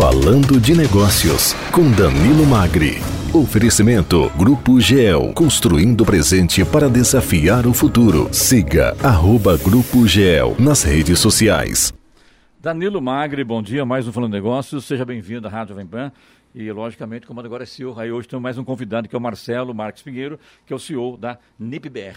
Falando de Negócios, com Danilo Magri. Oferecimento Grupo GEL, construindo o presente para desafiar o futuro. Siga arroba Grupo GEL nas redes sociais. Danilo Magri, bom dia, mais um Falando de Negócios, seja bem-vindo à Rádio Vempan. E, logicamente, como agora é CEO, aí hoje temos mais um convidado, que é o Marcelo Marques Pinheiro, que é o CEO da NIPBR.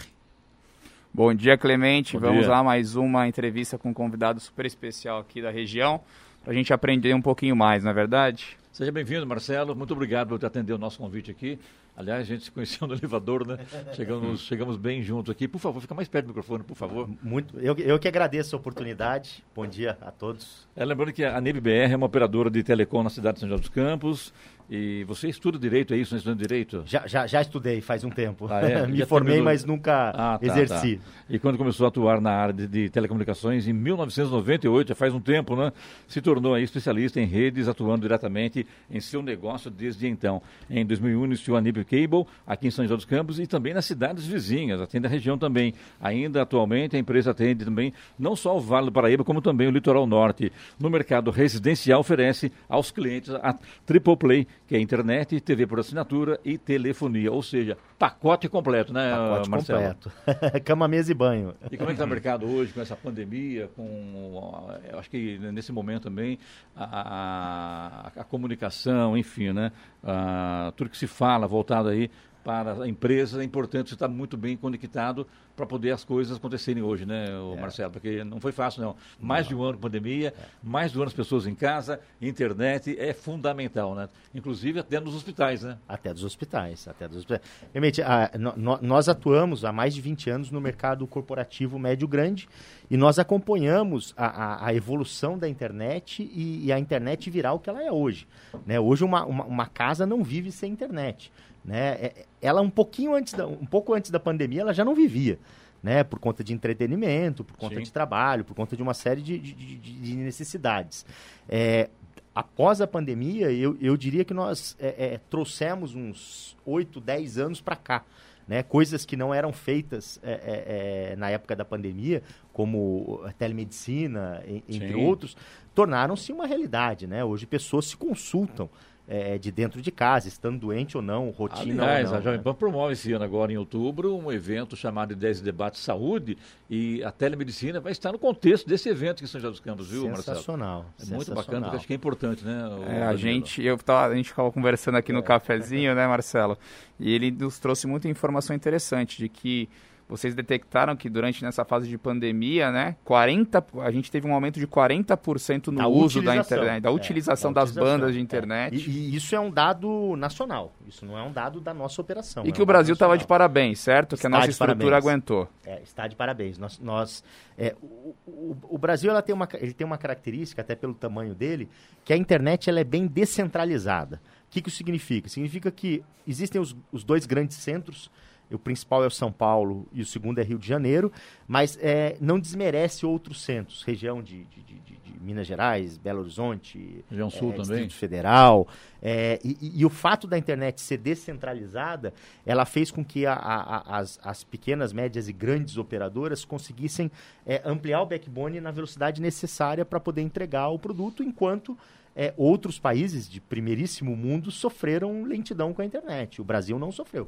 Bom dia, Clemente. Bom Vamos dia. lá, mais uma entrevista com um convidado super especial aqui da região, para a gente aprender um pouquinho mais, não é verdade? Seja bem-vindo, Marcelo. Muito obrigado por atender o nosso convite aqui. Aliás, a gente se conheceu no elevador, né? Chegamos, chegamos bem juntos aqui. Por favor, fica mais perto do microfone, por favor. Muito, eu, eu que agradeço a oportunidade. Bom dia a todos. É, lembrando que a NIBBR é uma operadora de telecom na cidade de São José dos Campos. E você estuda direito, é isso? Não estudando direito? Já, já, já estudei faz um tempo. Ah, é? Me Já formei, terminou? mas nunca Ah, tá, exerci. tá. E quando começou a atuar na área de, de telecomunicações, em 1998, já faz um tempo, né? Se tornou aí especialista em redes, atuando diretamente em seu negócio desde então. Em 2001, iniciou a NIB Cable, aqui em São José dos Campos, e também nas cidades vizinhas, atende a região também. Ainda atualmente, a empresa atende também não só o Vale do Paraíba, como também o Litoral Norte. No mercado residencial, oferece aos clientes a Triple Play, que é internet, TV por assinatura e telefonia, ou seja, pacote completo, né, Pacote Marcelo? completo. Cama, mesa e banho. E como é que está o mercado hoje com essa pandemia, com, eu acho que nesse momento também, a, a- a comunicação, enfim, né? Ah, tudo que se fala voltado aí para a empresa, é importante você estar muito bem conectado para poder as coisas acontecerem hoje, né, É. Marcelo? Porque não foi fácil, não. Mais de um ano de pandemia, mais de um ano as pessoas em casa, internet é fundamental, né? Inclusive até nos hospitais, né? Até dos hospitais. Até dos hospitais. Realmente, a- no- no- nós atuamos há mais de 20 anos no mercado corporativo médio-grande e nós acompanhamos a, a- a evolução da internet e, e a internet virar o que ela é hoje. Né? Hoje, uma, uma, uma casa não vive sem internet. Né? É- Ela, um pouquinho antes da, um pouco antes da pandemia, ela já não vivia. Né, por conta de entretenimento, por conta Sim. de trabalho, por conta de uma série de, de- de- de necessidades. É, após a pandemia, eu, eu diria que nós é, é, trouxemos uns 8, 10 anos para cá. Né? Coisas que não eram feitas é, é, é, na época da pandemia, como a telemedicina, en- entre Sim. outros, tornaram-se uma realidade. Né? Hoje pessoas se consultam é, de dentro de casa, estando doente ou não, rotina Aliás, ou não. a Jovem né? Pan promove esse ano agora em outubro um evento chamado 10 Debate Saúde e a telemedicina vai estar no contexto desse evento aqui em São José dos Campos, viu, Marcelo? Sensacional. É muito bacana, sensacional. porque acho que é importante, né? o É, a gente, eu tava, a gente ficava conversando aqui no cafezinho, né, Marcelo? E ele nos trouxe muita informação interessante de que vocês detectaram que durante nessa fase de pandemia, né, 40, a gente teve um aumento de 40% no Da uso da utilização. internet, da É, utilização da das utilização. bandas de É. internet. E, e isso é um dado nacional. Isso não é um dado da nossa operação. E é que um o Brasil estava de parabéns, certo? Que a Está nossa estrutura parabéns. aguentou. É, está de parabéns. Nós, nós, é, o, o- o Brasil ela tem, uma, ele tem uma característica, até pelo tamanho dele, que a internet ela é bem descentralizada. O que, que isso significa? Significa que existem os, os dois grandes centros, o principal é o São Paulo e o segundo é Rio de Janeiro, mas é, não desmerece outros centros, região de, de- de- de- Minas Gerais, Belo Horizonte, Região Sul é, também. Distrito Federal. é, e, e- e o fato da internet ser descentralizada, ela fez com que a- a- a- as, as pequenas, médias e grandes operadoras conseguissem é, ampliar o backbone na velocidade necessária para poder entregar o produto, enquanto é, outros países de primeiríssimo mundo sofreram lentidão com a internet. O Brasil não sofreu.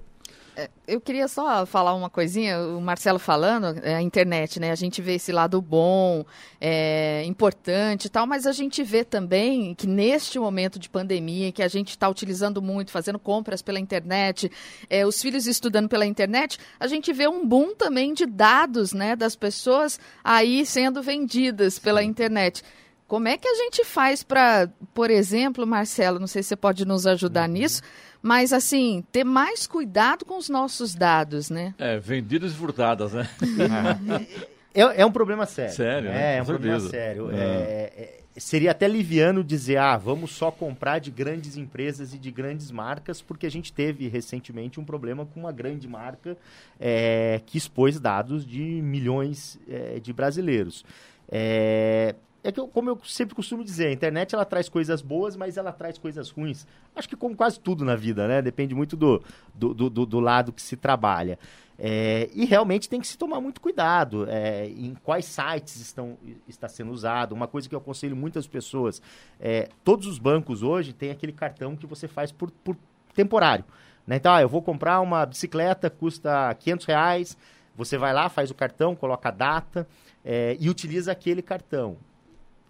Eu queria só falar uma coisinha, o Marcelo falando, é, a internet, né? A gente vê esse lado bom, é, importante e tal, mas a gente vê também que neste momento de pandemia, que a gente está utilizando muito, fazendo compras pela internet, é, os filhos estudando pela internet, a gente vê um boom também de dados, né? Das pessoas aí sendo vendidas pela internet. Como é que a gente faz para, por exemplo, Marcelo, não sei se você pode nos ajudar nisso, mas assim, ter mais cuidado com os nossos dados, né? É, vendidas e furtadas, né? É, é um problema sério. Sério, né? É, é um problema sério. Ah. É, é, seria até liviano dizer, ah, vamos só comprar de grandes empresas e de grandes marcas, porque a gente teve recentemente um problema com uma grande marca é, que expôs dados de milhões é, de brasileiros. É, é que, eu- como eu sempre costumo dizer, a internet ela traz coisas boas, mas ela traz coisas ruins. Acho que como quase tudo na vida, né? Depende muito do, do, do, do- do lado que se trabalha. É, e realmente tem que se tomar muito cuidado é, em quais sites estão, está sendo usado. Uma coisa que eu aconselho muitas pessoas, é, todos os bancos hoje têm aquele cartão que você faz por, por temporário. Né? Então, ah, eu vou comprar uma bicicleta, custa 500 reais, você vai lá, faz o cartão, coloca a data é, e utiliza aquele cartão.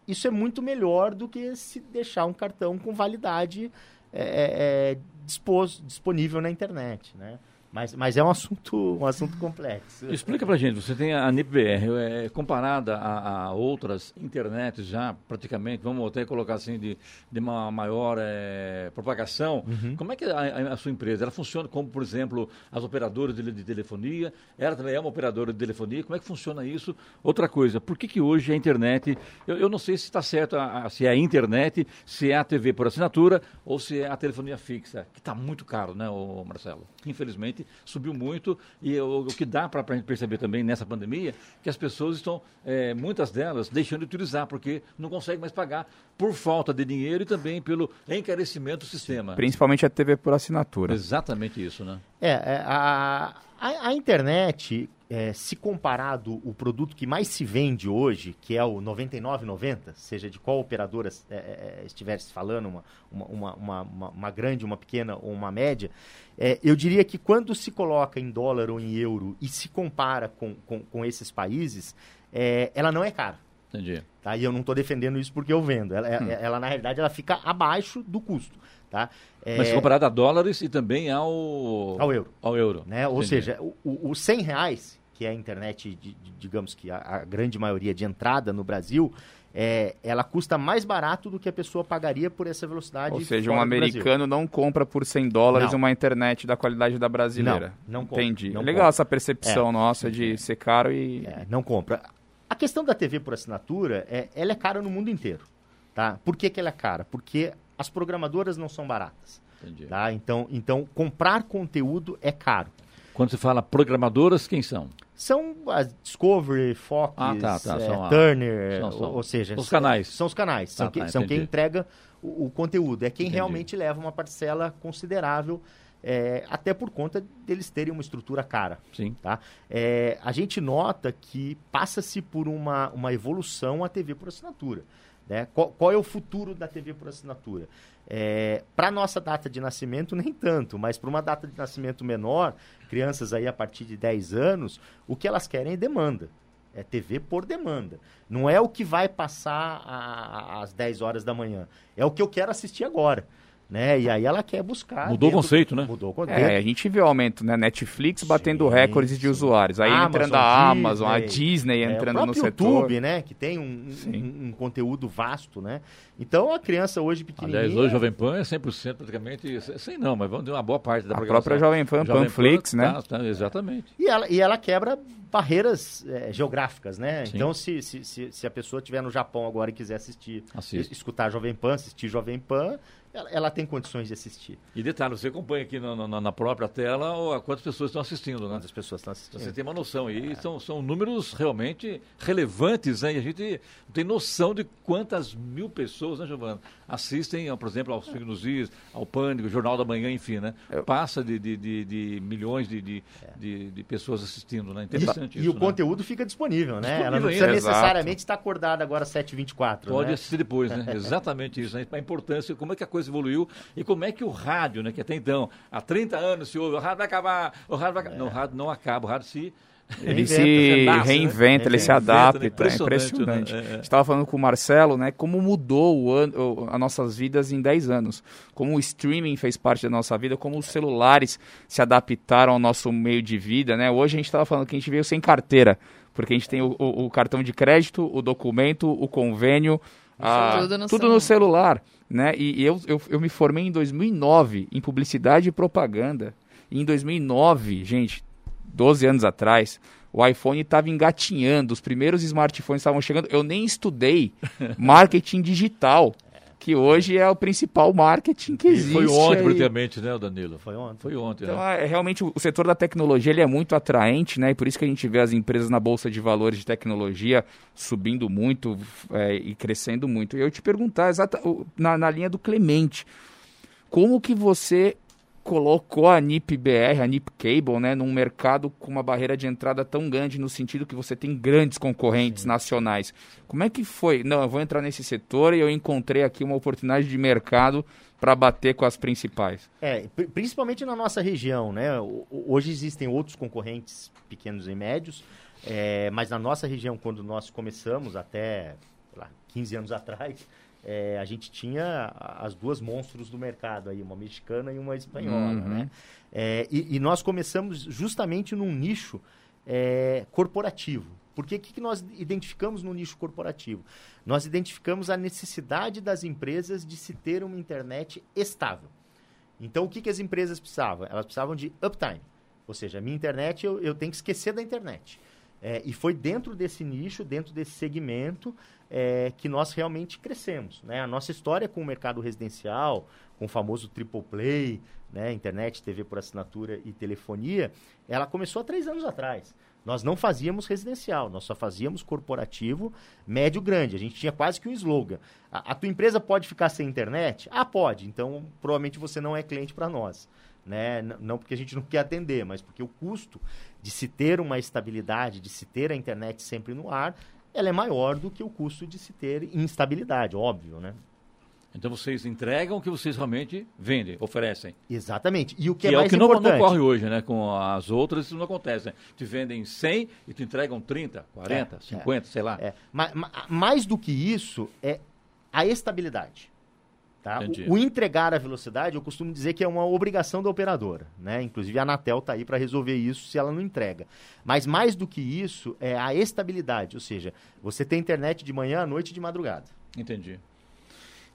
Isso é muito melhor do que se deixar um cartão com validade é, é, é dispos, disponível na internet, né? Mas, mas é um assunto, um assunto complexo. Explica pra gente, você tem a NIPBR, é, comparada a, a, outras internets já, praticamente, vamos até colocar assim, de, de uma maior é, propagação, uhum. como é que a, a, sua empresa, ela funciona como, por exemplo, as operadoras de, de, telefonia, ela também é uma operadora de telefonia, como é que funciona isso? Outra coisa, por que que hoje a internet, eu, eu não sei se está certo, a, se é a internet, se é a TV por assinatura ou se é a telefonia fixa, que está muito caro, né, Marcelo? Infelizmente, subiu muito e o, o que dá para a gente perceber também nessa pandemia que as pessoas estão, é, muitas delas, deixando de utilizar porque não conseguem mais pagar por falta de dinheiro e também pelo encarecimento do sistema. Principalmente a TV por assinatura. Exatamente isso, né? É, é a, a, a internet, é, se comparado o produto que mais se vende hoje, que é o 99,90, seja de qual operadora é, é, é estiver se falando, uma, uma, uma, uma, uma grande, uma pequena ou uma média, é, eu diria que quando se coloca em dólar ou em euro e se compara com, com, com esses países, é, ela não é cara. Entendi. Tá? E eu não estou defendendo isso porque eu vendo. Ela, hum. ela, na realidade, ela fica abaixo do custo. Tá? É... Mas comparado a dólares e também ao... Ao euro. Ao euro. Né? Ou seja, o, o 100 reais que é a internet, de, de, digamos que a, a, grande maioria de entrada no Brasil, é, ela custa mais barato do que a pessoa pagaria por essa velocidade. Ou seja, um americano não compra por 100 dólares não. uma internet da qualidade da brasileira. Não, não compra. Entendi. Não Legal compra. essa percepção é, nossa de é. ser caro e... É, não compra. A questão da TV por assinatura, é, ela é cara no mundo inteiro. Tá? Por que, que ela é cara? Porque as programadoras não são baratas. Entendi. Tá? Então, então, comprar conteúdo é caro. Quando você fala programadoras, quem são? São as Discovery, Fox, ah, tá, tá. É, Turner, são, são. Ou, seja... Os canais. São os canais. São, que, tá, são quem entrega o, o, conteúdo. É quem entendi. realmente leva uma parcela considerável é, até por conta deles terem uma estrutura cara. Sim. Tá? É, a gente nota que passa-se por uma, uma evolução a TV por assinatura. Né? Qual, qual, é o futuro da TV por assinatura? É, para nossa data de nascimento, nem tanto, mas para uma data de nascimento menor, crianças aí a partir de 10 anos, o que elas querem é demanda. É TV por demanda. Não é o que vai passar às 10 horas da manhã. É o que eu quero assistir agora né? E aí ela quer buscar. Mudou o conceito, né? Mudou o conceito. É, a gente vê o aumento, né? Netflix batendo sim, recordes sim. de usuários. Aí Amazon, entrando a Amazon, Disney, a Disney é, entrando o no setor. YouTube, né? Que tem um, um, um, conteúdo vasto, né? Então a criança hoje pequenininha... Aliás, hoje Jovem Pan é 100% praticamente, sei não, mas vamos ter uma boa parte da a própria Jovem Pan, Jovem Panflix, Pan, né? Tá, tá, exatamente. E ela, e ela quebra barreiras é, geográficas, né? Sim. Então se, se, se, se, a pessoa estiver no Japão agora e quiser assistir, Assiste. escutar Jovem Pan, assistir Jovem Pan, ela, ela, tem condições de assistir. E detalhe, você acompanha aqui no, no, na própria tela quantas pessoas estão assistindo, né? Quantas pessoas estão assistindo. Você tem uma noção. E é. são, são números realmente relevantes, né? E a gente tem noção de quantas mil pessoas, né, Giovana, assistem, por exemplo, aos Fake News, ao Pânico, Jornal da Manhã, enfim, né? Passa de, de, de, de, milhões de, de, é. de, de, pessoas assistindo, né? Interessante e, isso, E o né? conteúdo fica disponível, né? Disponível Ela não precisa ainda. necessariamente estar acordada agora às 7h24. Pode né? assistir depois, né? Exatamente isso. Né? A importância, como é que a coisa evoluiu e como é que o rádio, né, que até então, há 30 anos se ouve, o rádio vai acabar, o rádio vai acabar. É. Não, o rádio não acaba, o rádio se ele se reinventa, reinventa ele se adapta, né? é impressionante. Né? É, é. A gente estava falando com o Marcelo, né, como mudou o ano, as nossas vidas em 10 anos, como o streaming fez parte da nossa vida, como os celulares se adaptaram ao nosso meio de vida, né? Hoje a gente estava falando que a gente veio sem carteira, porque a gente tem o, o, o cartão de crédito, o documento, o convênio, a, tudo, no, tudo no celular, né? E, e eu, eu, eu me formei em 2009 em publicidade e propaganda. E em 2009, gente, 12 anos atrás, o iPhone estava engatinhando, os primeiros smartphones estavam chegando. Eu nem estudei marketing digital, que hoje é o principal marketing que existe. E foi ontem, praticamente, né, Danilo? Foi ontem. Foi ontem, então, né? é, realmente, o setor da tecnologia ele é muito atraente, né? E por isso que a gente vê as empresas na Bolsa de Valores de Tecnologia subindo muito é, e crescendo muito. E eu te perguntar, exata, na, na linha do Clemente, como que você colocou a NIP BR, a NIP Cable, né, num mercado com uma barreira de entrada tão grande no sentido que você tem grandes concorrentes Sim. nacionais. Como é que foi? Não, eu vou entrar nesse setor e eu encontrei aqui uma oportunidade de mercado para bater com as principais. É, principalmente na nossa região, né? Hoje existem outros concorrentes pequenos e médios, é, mas na nossa região, quando nós começamos, até lá, 15 anos atrás, é, a gente tinha as duas monstros do mercado aí, uma mexicana e uma espanhola, uhum. né? É, e, e, nós começamos justamente num nicho é, corporativo. Porque o que, que nós identificamos no nicho corporativo? Nós identificamos a necessidade das empresas de se ter uma internet estável. Então, o que, que as empresas precisavam? Elas precisavam de uptime. Ou seja, a minha internet, eu, eu tenho que esquecer da internet. É, e foi dentro desse nicho, dentro desse segmento, é, que nós realmente crescemos. Né? A nossa história com o mercado residencial, com o famoso triple play, né? internet, TV por assinatura e telefonia, ela começou há três anos atrás. Nós não fazíamos residencial, nós só fazíamos corporativo, médio, grande. A gente tinha quase que um slogan. A, a tua empresa pode ficar sem internet? Ah, pode. Então, provavelmente você não é cliente para nós né? Não porque a gente não quer atender, mas porque o custo de se ter uma estabilidade, de se ter a internet sempre no ar, ela é maior do que o custo de se ter instabilidade, óbvio, né? Então vocês entregam o que vocês realmente vendem, oferecem. Exatamente. E o que, que é, é mais o que não, não ocorre hoje, né? Com as outras isso não acontece. Né? Te vendem 100 e te entregam 30, 40, é, 50, é, sei lá. É. Mas, mais do que isso é a estabilidade. Tá? O, o, entregar a velocidade, eu costumo dizer que é uma obrigação da operadora. Né? Inclusive a Anatel está aí para resolver isso se ela não entrega. Mas mais do que isso, é a estabilidade. Ou seja, você tem internet de manhã, à noite e de madrugada. Entendi.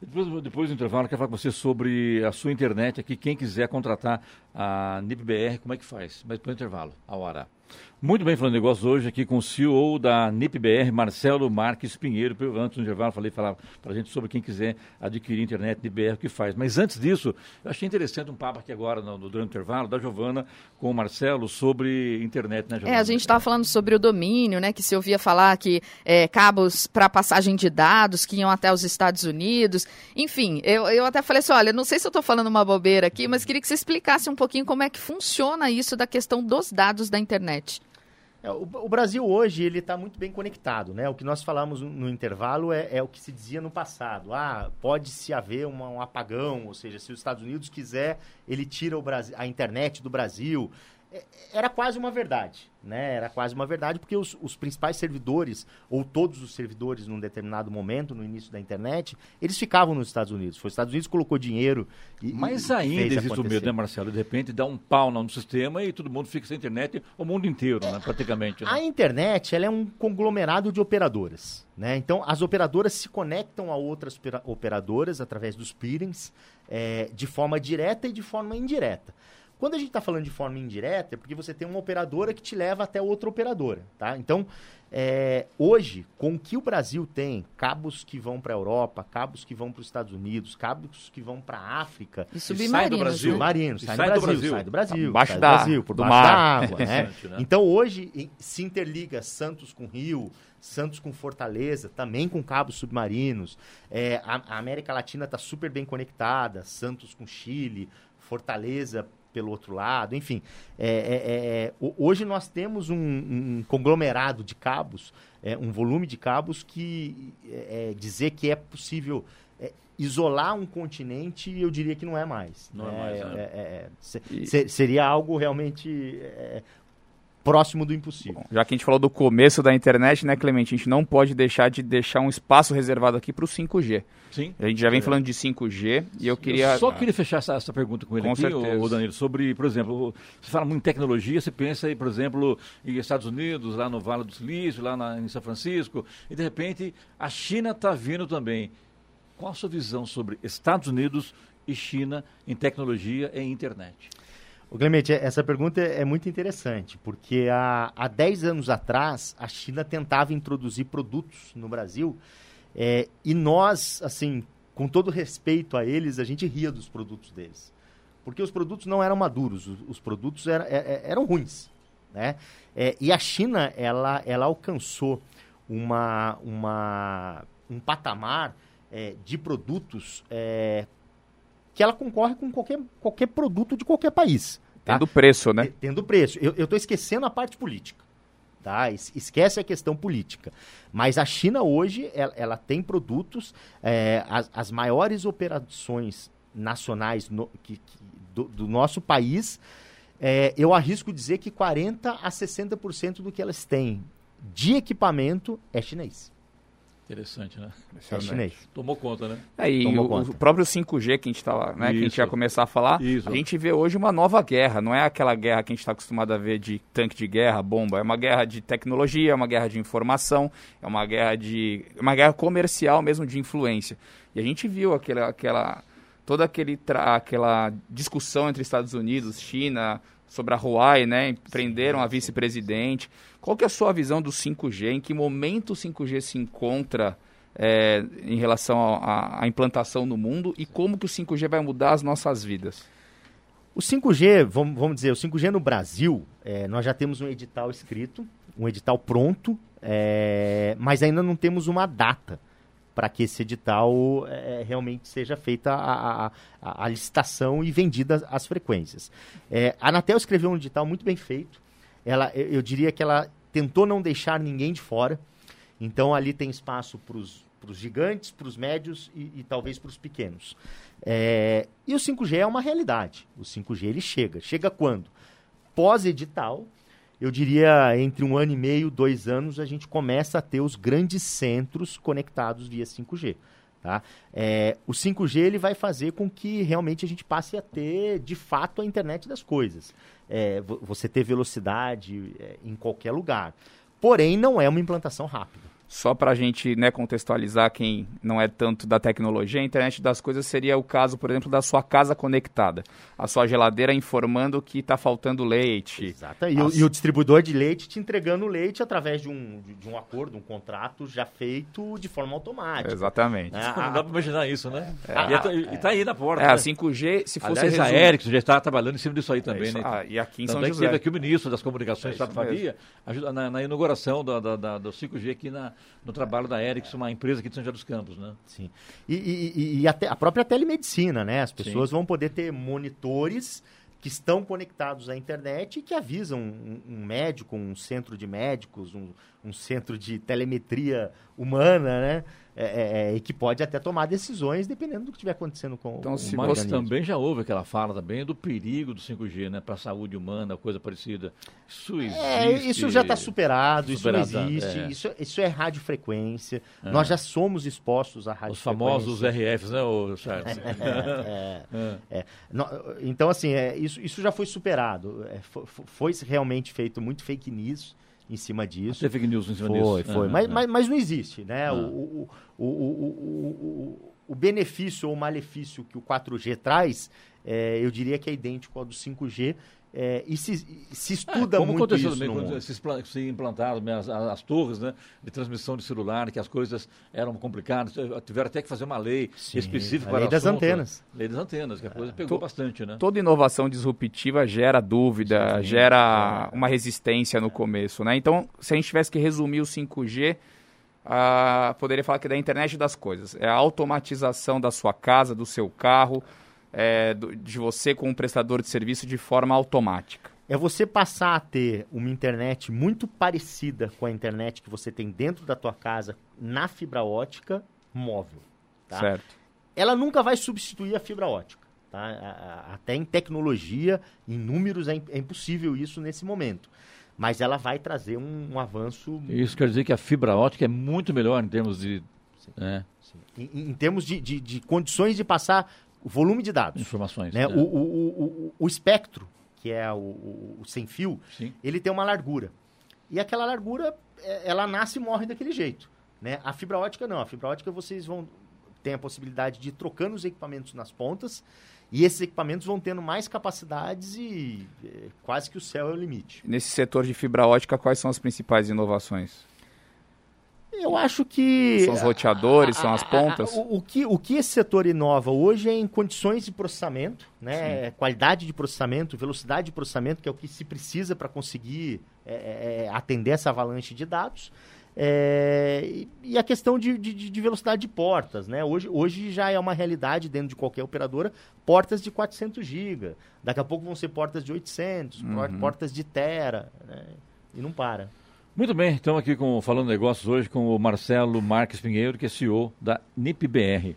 Depois, depois do intervalo, quero falar com você sobre a sua internet aqui. Quem quiser contratar a NIPBR, como é que faz? Mas para o intervalo, a hora. Muito bem, falando de negócios hoje aqui com o CEO da NIPBR, Marcelo Marques Pinheiro. Antes do intervalo, falei falar para a gente sobre quem quiser adquirir internet NIPBR, o que faz. Mas antes disso, eu achei interessante um papo aqui agora, no, durante o intervalo, da Giovana com o Marcelo sobre internet, né, Giovana? É, a gente estava falando sobre o domínio, né, que se ouvia falar que é, cabos para passagem de dados que iam até os Estados Unidos. Enfim, eu, eu até falei assim, olha, não sei se eu estou falando uma bobeira aqui, mas queria que você explicasse um pouquinho como é que funciona isso da questão dos dados da internet. É, o, o, Brasil hoje ele está muito bem conectado, né? O que nós falamos no, intervalo é, é, o que se dizia no passado. Ah, pode se haver uma, um apagão, ou seja, se os Estados Unidos quiser, ele tira Brasil, a internet do Brasil. É, era quase uma verdade, né? Era quase uma verdade porque os, os, principais servidores ou todos os servidores num determinado momento no início da internet eles ficavam nos Estados Unidos. Foi os Estados Unidos que colocou dinheiro. E, Mas e ainda existe acontecer. o medo, né, Marcelo? De repente dá um pau no sistema e todo mundo fica sem internet, o mundo inteiro, né? Praticamente. Né? A internet ela é um conglomerado de operadoras, né? Então as operadoras se conectam a outras operadoras através dos peerings é, de forma direta e de forma indireta. Quando a gente está falando de forma indireta, é porque você tem uma operadora que te leva até outra operadora, tá? Então, é, hoje, com o que o Brasil tem, cabos que vão para a Europa, cabos que vão para os Estados Unidos, cabos que vão para a África... E submarinos, sai do Brasil. Submarinos, sai, sai, do, Brasil, do Brasil, sai do Brasil, abaixo da, Brasil, por baixo da água, né? né? Então, hoje, se interliga Santos com Rio, Santos com Fortaleza, também com cabos submarinos. É, a, a América Latina está super bem conectada, Santos com Chile, Fortaleza pelo outro lado, enfim. É, é, é, é hoje nós temos um, um conglomerado de cabos, é, um volume de cabos que é, dizer que é possível isolar um continente, eu diria que não é mais. Não é, mais, né? se, e... Seria algo realmente próximo do impossível. Bom, já que a gente falou do começo da internet, né, Clemente? A gente não pode deixar de deixar um espaço reservado aqui para o 5G. Sim. A gente já vem é. falando de 5G e eu queria. Eu só queria fechar essa, essa pergunta com ele com aqui, o, Danilo, sobre, por exemplo, você fala muito em tecnologia, você pensa aí, por exemplo, em Estados Unidos, lá no Vale do Silício, lá na, em São Francisco, e de repente a China está vindo também. Qual a sua visão sobre Estados Unidos e China em tecnologia e internet? O Clemente, essa pergunta é muito interessante, porque há, há 10 anos atrás a China tentava introduzir produtos no Brasil é, e nós, assim, com todo respeito a eles, a gente ria dos produtos deles. Porque os produtos não eram maduros, os, os produtos era, é, é, eram ruins. Né? É, e a China, ela, ela alcançou uma, uma, um patamar é, de produtos que ela concorre com qualquer, qualquer produto de qualquer país. Tá? Tendo preço, né? Tendo preço. Eu estou esquecendo a parte política. Tá? Esquece a questão política. Mas a China hoje, ela, ela tem produtos, é, as, as, maiores operações nacionais no, que, que, do, do, nosso país, é, eu arrisco dizer que 40% a 60% do que elas têm de equipamento é chinês. Interessante, né? É chinês. Tomou conta, né? Aí, o, o, próprio 5G que a gente tava, né, que a gente ia começar a falar, Isso. a gente vê hoje uma nova guerra. Não é aquela guerra que a gente está acostumado a ver de tanque de guerra, bomba. É uma guerra de tecnologia, é uma guerra de informação, é uma guerra de, é uma guerra comercial mesmo de influência. E a gente viu aquela, aquela toda aquele aquela discussão entre Estados Unidos, China, sobre a Huawei, né? Prenderam a vice-presidente. Qual que é a sua visão do 5G? Em que momento o 5G se encontra é, em relação à implantação no mundo e como que o 5G vai mudar as nossas vidas? O 5G, vamos, vamos dizer, o 5G no Brasil, é, nós já temos um edital escrito, um edital pronto, é, mas ainda não temos uma data para que esse edital é, realmente seja feita a, a, a, licitação e vendida as frequências. É, a Anatel escreveu um edital muito bem feito. Ela, eu, eu diria que ela tentou não deixar ninguém de fora. Então ali tem espaço para os gigantes, para os médios e, e talvez para os pequenos. É, e o 5G é uma realidade. O 5G ele chega. Chega quando? Pós-edital, eu diria entre um ano e meio, dois anos, a gente começa a ter os grandes centros conectados via 5G. Tá? É, o 5G ele vai fazer com que realmente a gente passe a ter, de fato, a internet das coisas. É, você ter velocidade é, em qualquer lugar. Porém, não é uma implantação rápida. Só para a gente né, contextualizar quem não é tanto da tecnologia, a internet das coisas seria o caso, por exemplo, da sua casa conectada. A sua geladeira informando que está faltando leite. Exato. E, As... o, e, o, distribuidor de leite te entregando leite através de um, de, um acordo, um contrato já feito de forma automática. Exatamente. É, não dá para imaginar isso, né? É, e está aí na porta. É, né? a 5G, se fosse Aliás, resumir... a Ericsson já está trabalhando em cima disso aí também, é né? Ah, e aqui em São José. teve aqui o ministro das comunicações, é Faria, ajuda na, na inauguração da, da, da, do 5G aqui na no trabalho da Ericsson, uma empresa aqui de São José dos Campos, né? Sim. E, e, e a, te, a, própria telemedicina, né? As pessoas Sim. vão poder ter monitores que estão conectados à internet e que avisam um, um médico, um centro de médicos, um, um centro de telemetria humana, né? É, é, é, e que pode até tomar decisões dependendo do que estiver acontecendo com então, o se Mas também já houve aquela fala também do perigo do 5G, né, para a saúde humana, coisa parecida. Isso é, existe. É, isso já está superado, superado, isso não existe. Isso, isso é radiofrequência. É. Nós já somos expostos à radiofrequência. Os famosos RFs, né, o Charles? então, assim, isso, isso já foi superado. foi, foi realmente feito muito fake news em cima disso. Teve fake news em cima foi, disso. Foi, foi. Ah, mas, ah. Mas, mas não existe, né? Ah. O, o, o, o, o, benefício ou o malefício que o 4G traz, é, eu diria que é idêntico ao do 5G, é, e se, se estuda é, como muito aconteceu isso. Também, quando se, se implantaram né, as, as, torres né, de transmissão de celular, que as coisas eram complicadas, tiveram até que fazer uma lei Sim, específica a lei das assunto, antenas. Lei das antenas, que a coisa pegou bastante, né? Toda inovação disruptiva gera dúvida, Sim, gera é. uma resistência no começo, né? Então, se a gente tivesse que resumir o 5G, uh, poderia falar que é da internet das coisas. É a automatização da sua casa, do seu carro, é, de você com um prestador de serviço de forma automática? É você passar a ter uma internet muito parecida com a internet que você tem dentro da tua casa na fibra ótica móvel. Tá? Certo. Ela nunca vai substituir a fibra ótica. Tá? Até em tecnologia, em números, é, é impossível isso nesse momento mas ela vai trazer um, um, avanço. Isso quer dizer que a fibra ótica é muito melhor em termos de. Sim, é. sim. Em, em, termos de, de, de, condições de passar volume de dados. Informações. Né? É. O, o, o, o, espectro, que é o, o sem fio, Sim. ele tem uma largura. E aquela largura, é, ela nasce e morre daquele jeito. Né? A fibra ótica não. A fibra ótica vocês vão ter a possibilidade de ir trocando os equipamentos nas pontas e esses equipamentos vão tendo mais capacidades e é, quase que o céu é o limite. Nesse setor de fibra ótica, quais são as principais inovações? Eu acho que. São os roteadores, a, a, são as pontas? A, o, que, o que esse setor inova hoje é em condições de processamento, né? É qualidade de processamento, velocidade de processamento, que é o que se precisa para conseguir é, é, é, atender essa avalanche de dados. É, e, a questão de, de, de, velocidade de portas, né? Hoje, hoje já é uma realidade dentro de qualquer operadora, portas de 400 GB. Daqui a pouco vão ser portas de 800, uhum. portas de Tera, né? E não para. Muito bem, estamos aqui com, falando negócios hoje com o Marcelo Marques Pinheiro, que é CEO da NIPBR.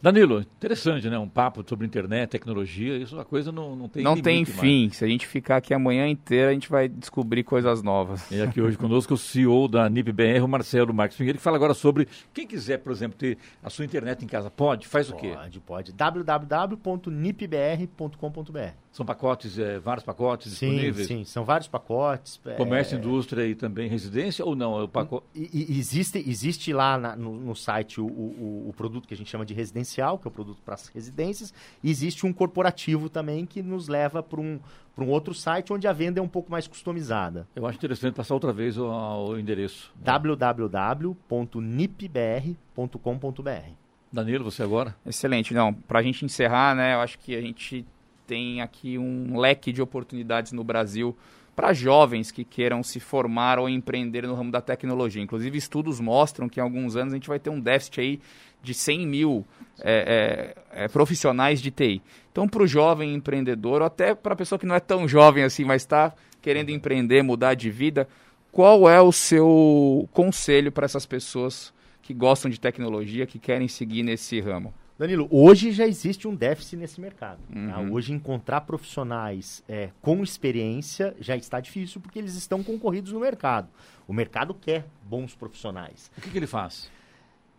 Danilo, interessante, né? Um papo sobre internet, tecnologia, isso é uma coisa não, não tem Não tem fim. Mais. Se a gente ficar aqui a manhã inteira, a gente vai descobrir coisas novas. E aqui hoje conosco o CEO da NIPBR, o Marcelo Marques Pinheiro, que fala agora sobre quem quiser, por exemplo, ter a sua internet em casa, pode? Faz pode, o quê? Pode, pode. www.nipbr.com.br São pacotes, é, vários pacotes sim, disponíveis? Sim, são vários pacotes. Comércio, é... indústria e também residência ou não? É o pacote... existe, existe lá na, no, no, site o, o, o produto que a gente chama de residencial que é o produto para as residências, e existe um corporativo também que nos leva para um, um outro site onde a venda é um pouco mais customizada. Eu acho interessante passar outra vez o, o endereço. www.nipbr.com.br Danilo, você agora? Excelente. Não, para a gente encerrar, né, eu acho que a gente tem aqui um leque de oportunidades no Brasil para jovens que queiram se formar ou empreender no ramo da tecnologia. Inclusive, estudos mostram que em alguns anos a gente vai ter um déficit aí de 100 mil é, é, é, profissionais de TI. Então, para o jovem empreendedor, ou até para a pessoa que não é tão jovem assim, mas está querendo empreender, mudar de vida, qual é o seu conselho para essas pessoas que gostam de tecnologia, que querem seguir nesse ramo? Danilo, hoje já existe um déficit nesse mercado. Tá? Uhum. Tá? Hoje encontrar profissionais é, com experiência já está difícil porque eles estão concorridos no mercado. O mercado quer bons profissionais. O que, que ele faz?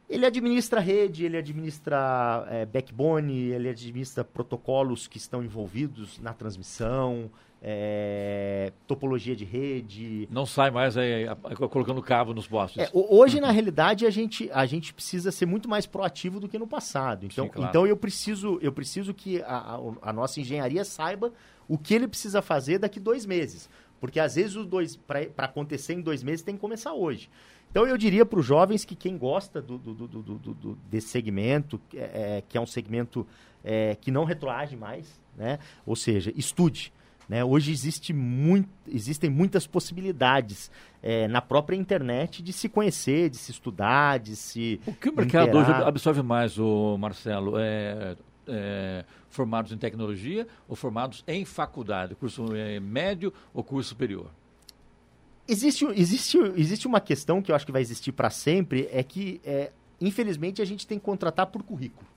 Ele administra rede, ele administra é, backbone, ele administra protocolos que estão envolvidos na transmissão, é, topologia de rede. Não sai mais é, colocando cabo nos postes. É, hoje, na realidade, a gente, a gente precisa ser muito mais proativo do que no passado. Então, Sim, claro. então eu, preciso, eu preciso que a, a, a, nossa engenharia saiba o que ele precisa fazer daqui dois meses. Porque às vezes os dois, para acontecer em dois meses, tem que começar hoje. Então eu diria para os jovens que quem gosta do, do, do, do desse segmento, é, é, que é um segmento é, que não retroage mais, né? ou seja, estude. Né? Hoje existe muito, existem muitas possibilidades é, na própria internet de se conhecer, de se estudar, de se. O que o mercado interar. hoje absorve mais, o Marcelo? É, é, formados em tecnologia ou formados em faculdade, curso é, médio ou curso superior? Existe, existe, existe uma questão que eu acho que vai existir para sempre, é que, é, infelizmente, a gente tem que contratar por currículo.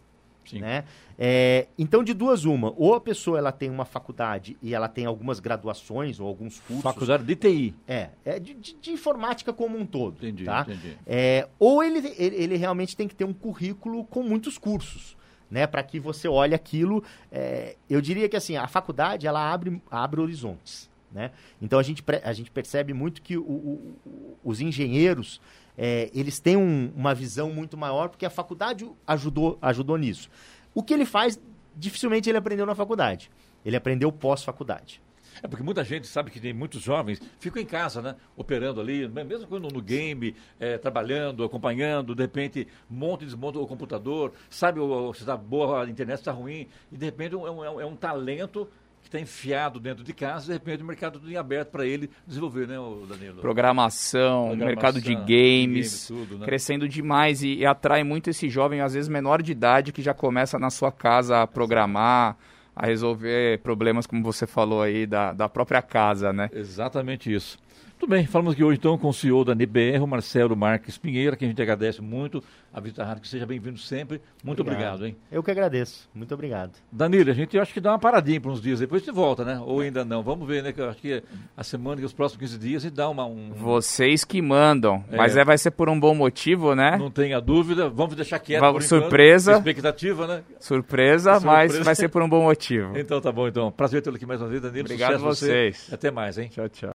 Sim. Né? É, então, de duas, uma. Ou a pessoa ela tem uma faculdade e ela tem algumas graduações ou alguns cursos. Faculdade de TI. É, é de, de, de informática como um todo. Entendi, tá? entendi. É, ou ele, ele, ele, realmente tem que ter um currículo com muitos cursos. Né, para que você olhe aquilo, é, eu diria que assim a faculdade ela abre, abre horizontes, né? Então a gente, a gente percebe muito que o, o, os engenheiros é, eles têm um, uma visão muito maior porque a faculdade ajudou, ajudou nisso. O que ele faz, dificilmente ele aprendeu na faculdade. Ele aprendeu pós-faculdade. É porque muita gente sabe que tem muitos jovens ficam em casa, né? Operando ali, mesmo quando no game, é, trabalhando, acompanhando, de repente monta e desmonta o computador, sabe se está boa a internet, se está ruim, e de repente é um, é um, é um talento que está enfiado dentro de casa, de repente o mercado está aberto para ele desenvolver, né, Danilo? Programação, Programação mercado de games, tudo, né? crescendo demais e, e, atrai muito esse jovem, às vezes menor de idade, que já começa na sua casa a programar, a resolver problemas, como você falou aí, da, da própria casa, né? Exatamente isso. Tudo bem, falamos aqui hoje então com o CEO da NBR, o Marcelo Marques Pinheiro, que a gente agradece muito a Vista Rádio, que seja bem-vindo sempre. Muito obrigado. obrigado. hein? Eu que agradeço, muito obrigado. Danilo, a gente acho que dá uma paradinha por uns dias, depois você volta, né? Ou ainda não, vamos ver, né? Que eu acho que a semana, que os próximos 15 dias, a gente dá uma... Um... Vocês que mandam, é. mas é, vai ser por um bom motivo, né? Não tenha dúvida, vamos deixar quieto vamos, Surpresa. Enquanto, expectativa, né? Surpresa, Surpresa, mas vai ser por um bom motivo. então tá bom, então. Prazer tê-lo aqui mais uma vez, Danilo. Obrigado a vocês. Você. Até mais, hein? Tchau, tchau.